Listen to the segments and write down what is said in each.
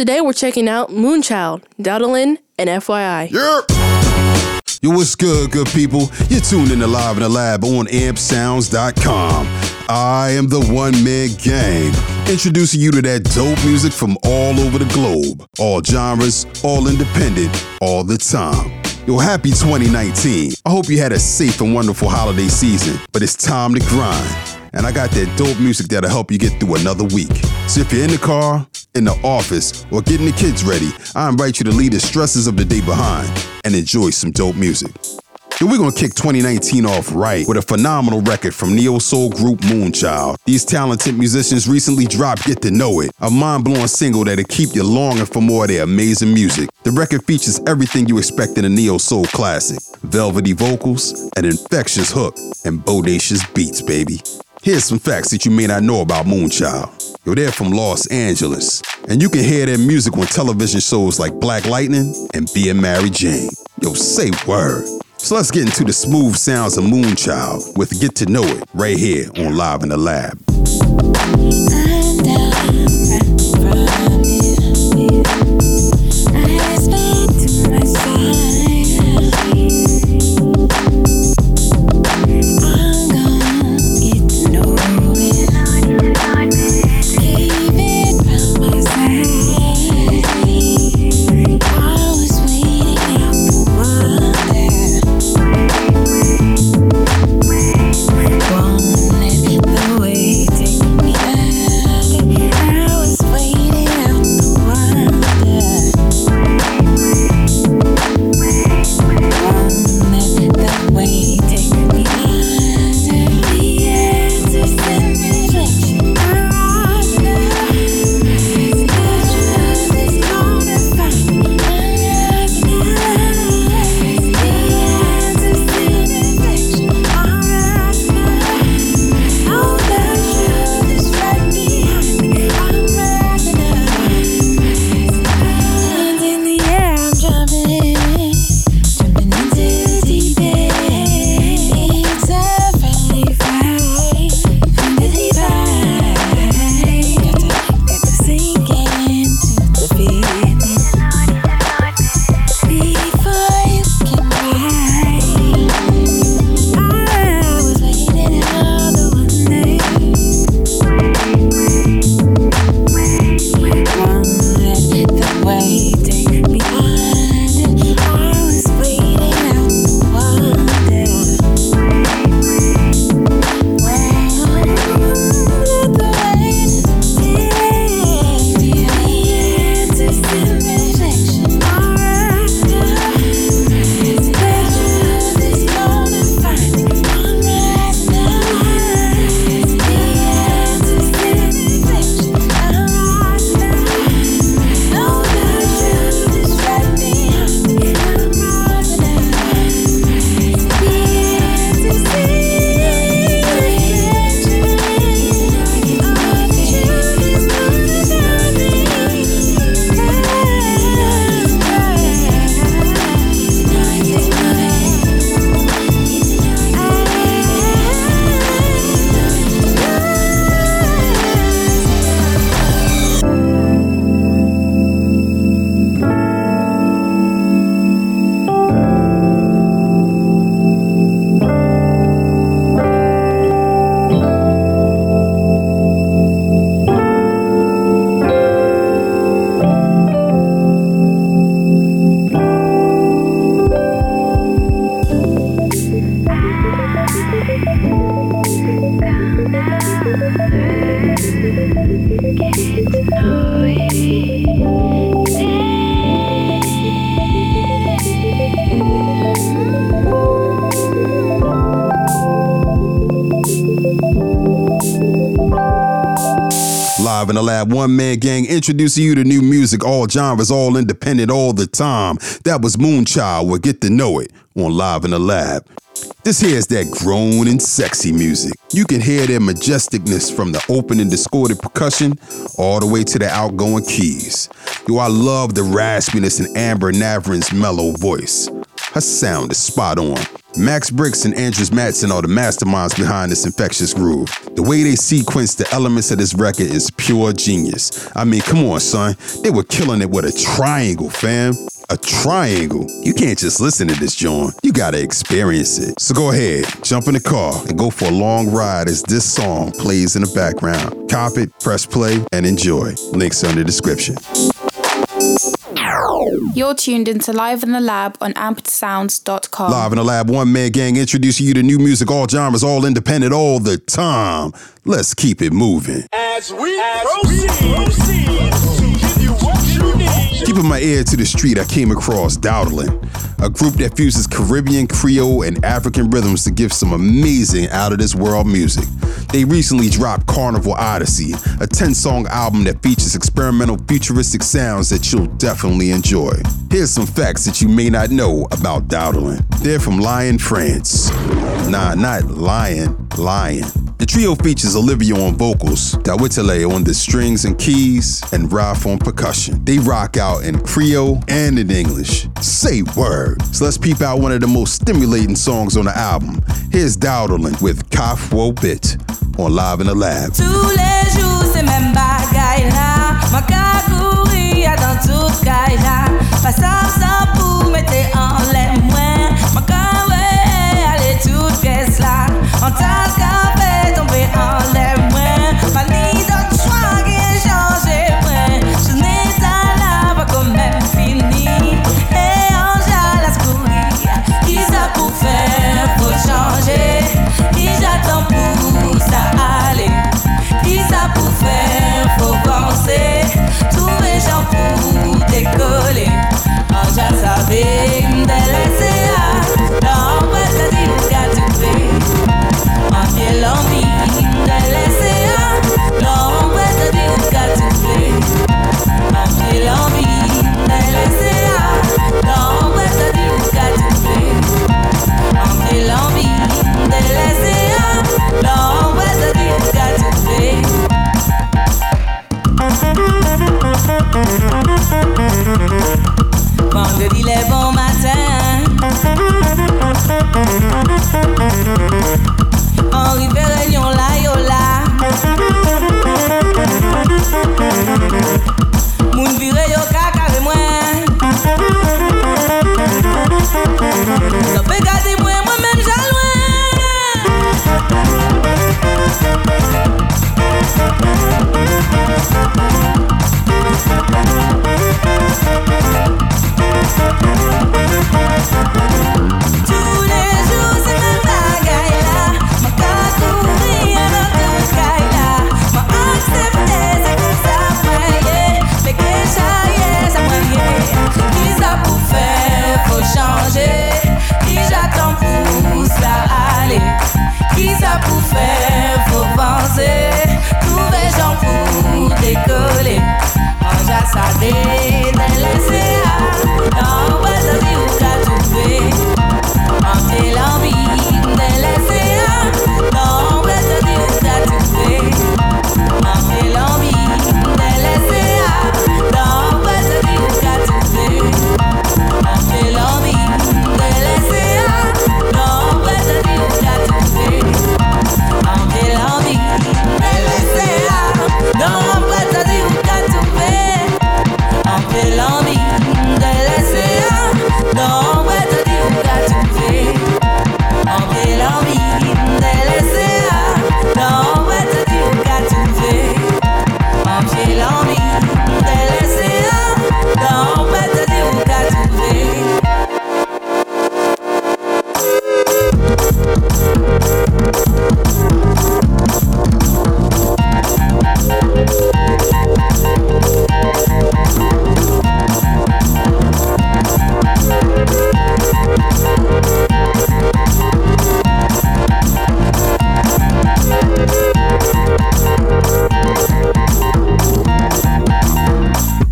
Today we're checking out Moonchild, Dowdelin, and FYI. Yeah. Yo, what's good, good people? You're tuned in to Live in the Lab on ampsounds.com. I am the one man gang, introducing you to that dope music from all over the globe. All genres, all independent, all the time. Yo, happy 2019. I hope you had a safe and wonderful holiday season, but it's time to grind and I got that dope music that'll help you get through another week. So if you're in the car, in the office, or getting the kids ready, I invite you to leave the stresses of the day behind and enjoy some dope music. Then we're gonna kick 2019 off right with a phenomenal record from neo soul group Moonchild. These talented musicians recently dropped Get to Know It, a mind blowing single that'll keep you longing for more of their amazing music. The record features everything you expect in a neo soul classic velvety vocals, an infectious hook, and bodacious beats, baby. Here's some facts that you may not know about Moonchild. Yo, they're from Los Angeles, and you can hear their music on television shows like Black Lightning and Being Mary Jane. Yo, say word. So let's get into the smooth sounds of Moonchild with Get to Know It right here on Live in the Lab. One man gang introducing you to new music, all genres, all independent, all the time. That was Moonchild We'll Get to Know It on Live in the Lab. This here is that grown and sexy music. You can hear their majesticness from the open and discorded percussion all the way to the outgoing keys. Yo, I love the raspiness in Amber Navran's mellow voice. Her sound is spot on. Max Bricks and Andris Mattson are the masterminds behind this infectious groove. The way they sequence the elements of this record is pure genius. I mean, come on, son. They were killing it with a triangle, fam. A triangle. You can't just listen to this, John. You gotta experience it. So go ahead, jump in the car, and go for a long ride as this song plays in the background. Cop it, press play, and enjoy. Links in the description. You're tuned into Live in the Lab on ampedsounds.com. Live in the lab, one man gang introducing you to new music, all genres, all independent, all the time. Let's keep it moving. As we As proceed, proceed Keeping my ear to the street, I came across Dowdelin, a group that fuses Caribbean, Creole, and African rhythms to give some amazing out of this world music. They recently dropped Carnival Odyssey, a 10 song album that features experimental futuristic sounds that you'll definitely enjoy. Here's some facts that you may not know about Dowdelin. They're from Lyon, France. Nah, not Lyon, Lion. The trio features Olivia on vocals, Dawitale on the strings and keys, and Ralph on percussion. They rock out in Creole and in English. Say word. So let's peep out one of the most stimulating songs on the album. Here's Dowdelin with Kafwo Bit on Live in the Lab. Ma ka En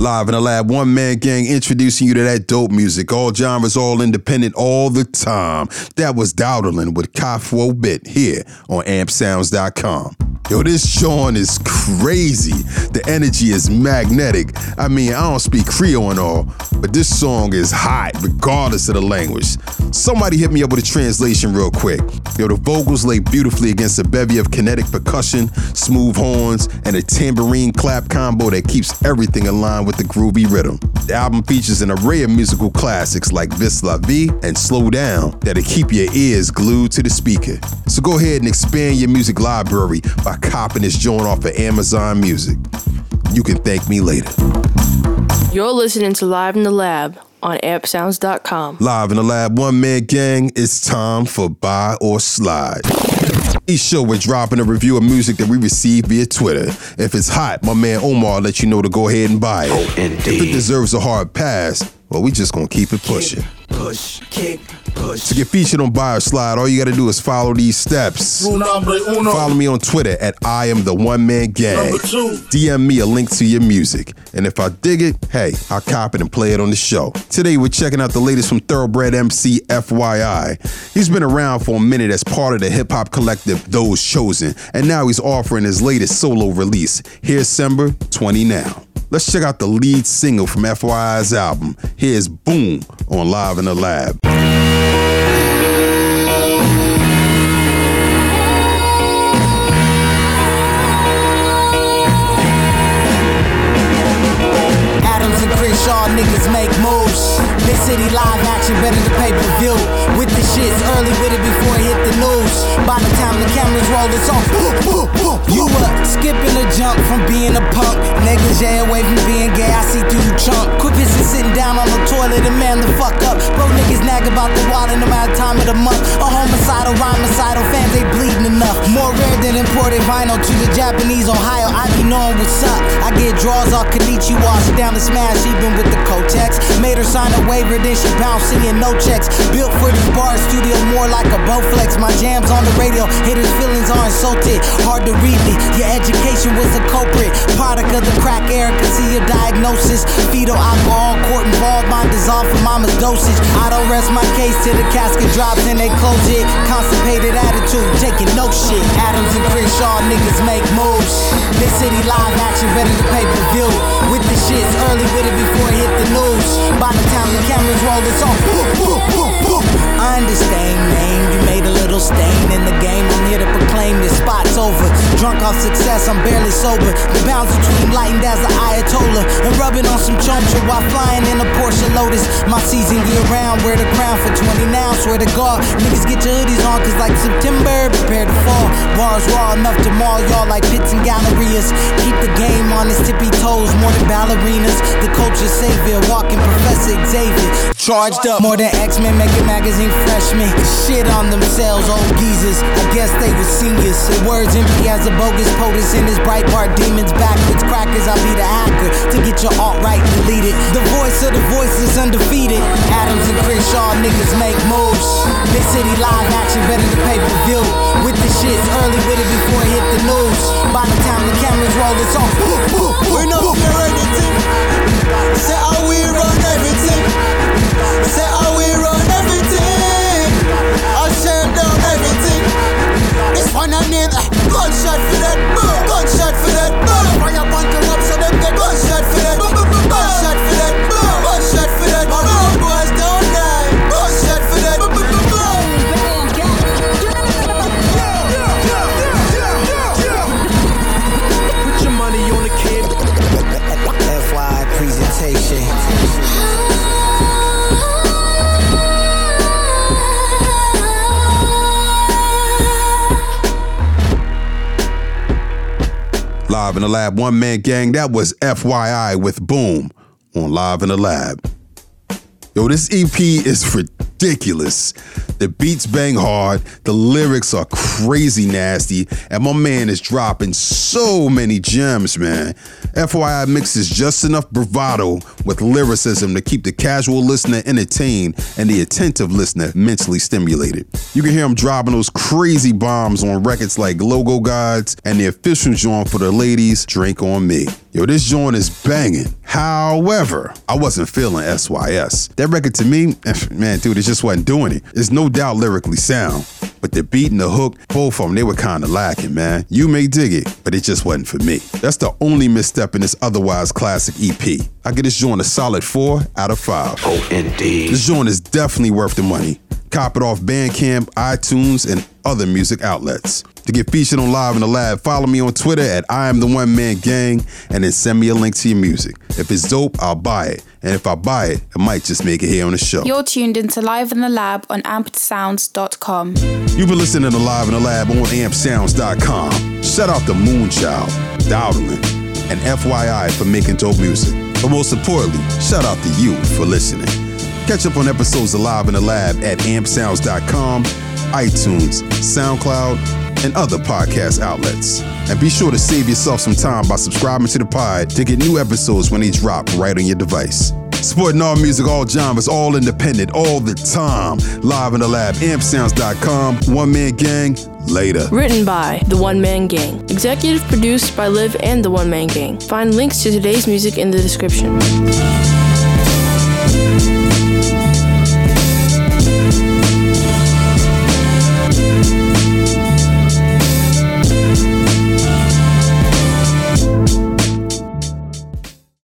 Live in the lab, one man gang introducing you to that dope music. All genres, all independent, all the time. That was Dowdelin with Kafwo Bit here on ampsounds.com. Yo, this joint is crazy. The energy is magnetic. I mean, I don't speak Creole and all, but this song is hot regardless of the language. Somebody hit me up with a translation real quick. Yo, the vocals lay beautifully against a bevy of kinetic percussion, smooth horns, and a tambourine clap combo that keeps everything in line with the groovy rhythm. The album features an array of musical classics like Vis La Vie and Slow Down that'll keep your ears glued to the speaker. So go ahead and expand your music library by copping this joint off of Amazon Music. You can thank me later. You're listening to Live in the Lab on appsounds.com. Live in the lab, one man gang, it's time for Buy or Slide. Each show we're dropping a review of music that we receive via Twitter. If it's hot, my man Omar will let you know to go ahead and buy it. Oh, if it deserves a hard pass, well, we just gonna keep it pushing. Push, kick, push. To get featured on Buy or Slide, all you gotta do is follow these steps. Follow me on Twitter at I am the one man gang. DM me a link to your music. And if I dig it, hey, I'll cop it and play it on the show. Today we're checking out the latest from Thoroughbred MC FYI. He's been around for a minute as part of the hip hop collective Those Chosen, and now he's offering his latest solo release. Here's December 20 now. Let's check out the lead single from FYI's album. Here's Boom on Live in the Lab. Crenshaw niggas make moves. Big city live action better than pay per view. With the shits early with it before it hit the news. By the time the cameras roll, it's on. Skipping a jump from being a punk. Negligee away from being gay. I see through you chunk. Quit pissing sitting down on the toilet and man the fuck up. Bro niggas nag about the water no matter time of the month. A homicidal, rhymicidal fans enough. Imported vinyl to the Japanese Ohio. I be knowing what's up. I get draws off Kanichi wash down the smash even with the Kotex. Made her sign a waiver, then she bounced seeing no checks. Built for this bar studio more like a Bowflex. My jams on the radio, haters' feelings are insulted. Hard to read me. Your education was a culprit. Product of the crack era, can see your diagnosis. Fetal alcohol, court involved, mine dissolved from mama's dosage. I don't rest my case till the casket drops and they close it. Constipated attitude, taking no shit. Adams and Crenshaw niggas make moves. This city live action better than pay per view. With the shits early with it before it hit the news. By the time the cameras roll, it's on. I understand, man. You made a little stain in the game. I'm here to proclaim this spot's over. Drunk off success, I'm barely sober. The bounce between lightened as an Ayatollah on some chuncher while flying in a Porsche Lotus. My season year round, wear the crown for 20 now. Swear to God, niggas get your hoodies on, cause like September, prepare to fall. Bars raw enough to maul y'all like pits and gallerias. Keep the game on its tippy toes, more than ballerinas. The culture savior, walking Professor Xavier. Charged up more than X-Men, making magazine freshmen. Shit on themselves, old geezers. I guess they were seniors. Say words empty as a bogus POTUS in his Breitbart demons backwards. Crackers, I'll be the hacker to get your alt right deleted. The voice of the voiceless undefeated. Adams and Crenshaw niggas make moves. Big city live action better than pay per view. With the shits early with it before it hit the news. By the time the cameras roll, it's on. We know we are anything. Say how we run everything. Say how we run everything. I down everything. This one I need uh, gunshot for that. Uh, gunshot for that. In the Lab, one man gang. That was FYI with Boom on Live in the Lab. Yo, this EP is ridiculous. The beats bang hard, the lyrics are crazy nasty, and my man is dropping so many gems, man. FYI mixes just enough bravado with lyricism to keep the casual listener entertained and the attentive listener mentally stimulated. You can hear him dropping those crazy bombs on records like Logo Gods and the official joint for the ladies, Drink on Me. Yo, this joint is banging. However, I wasn't feeling SYS. That record to me, man, dude, it just wasn't doing it. It's no doubt lyrically sound, but the beat and the hook, both of them, they were kind of lacking, man. You may dig it, but it just wasn't for me. That's the only misstep in this otherwise classic EP. I give this joint a solid four out of five. Oh, indeed. This joint is definitely worth the money. Cop it off Bandcamp, iTunes, and other music outlets. To get featured on Live in the Lab, follow me on Twitter at I am the One Man Gang, and then send me a link to your music. If it's dope, I'll buy it, and if I buy it, I might just make it here on the show. You're tuned into Live in the Lab on ampedsounds.com. You've been listening to Live in the Lab on ampsounds.com. Shout out to Moonchild, Dowdelin, and FYI for making dope music. But most importantly, shout out to you for listening. Catch up on episodes of Live in the Lab at ampsounds.com, iTunes, SoundCloud, and other podcast outlets. And be sure to save yourself some time by subscribing to the pod to get new episodes when they drop right on your device. Supporting all music, all genres, all independent, all the time. Live in the lab, ampsounds.com. One man gang, later. Written by The One Man Gang. Executive produced by Liv and The One Man Gang. Find links to today's music in the description.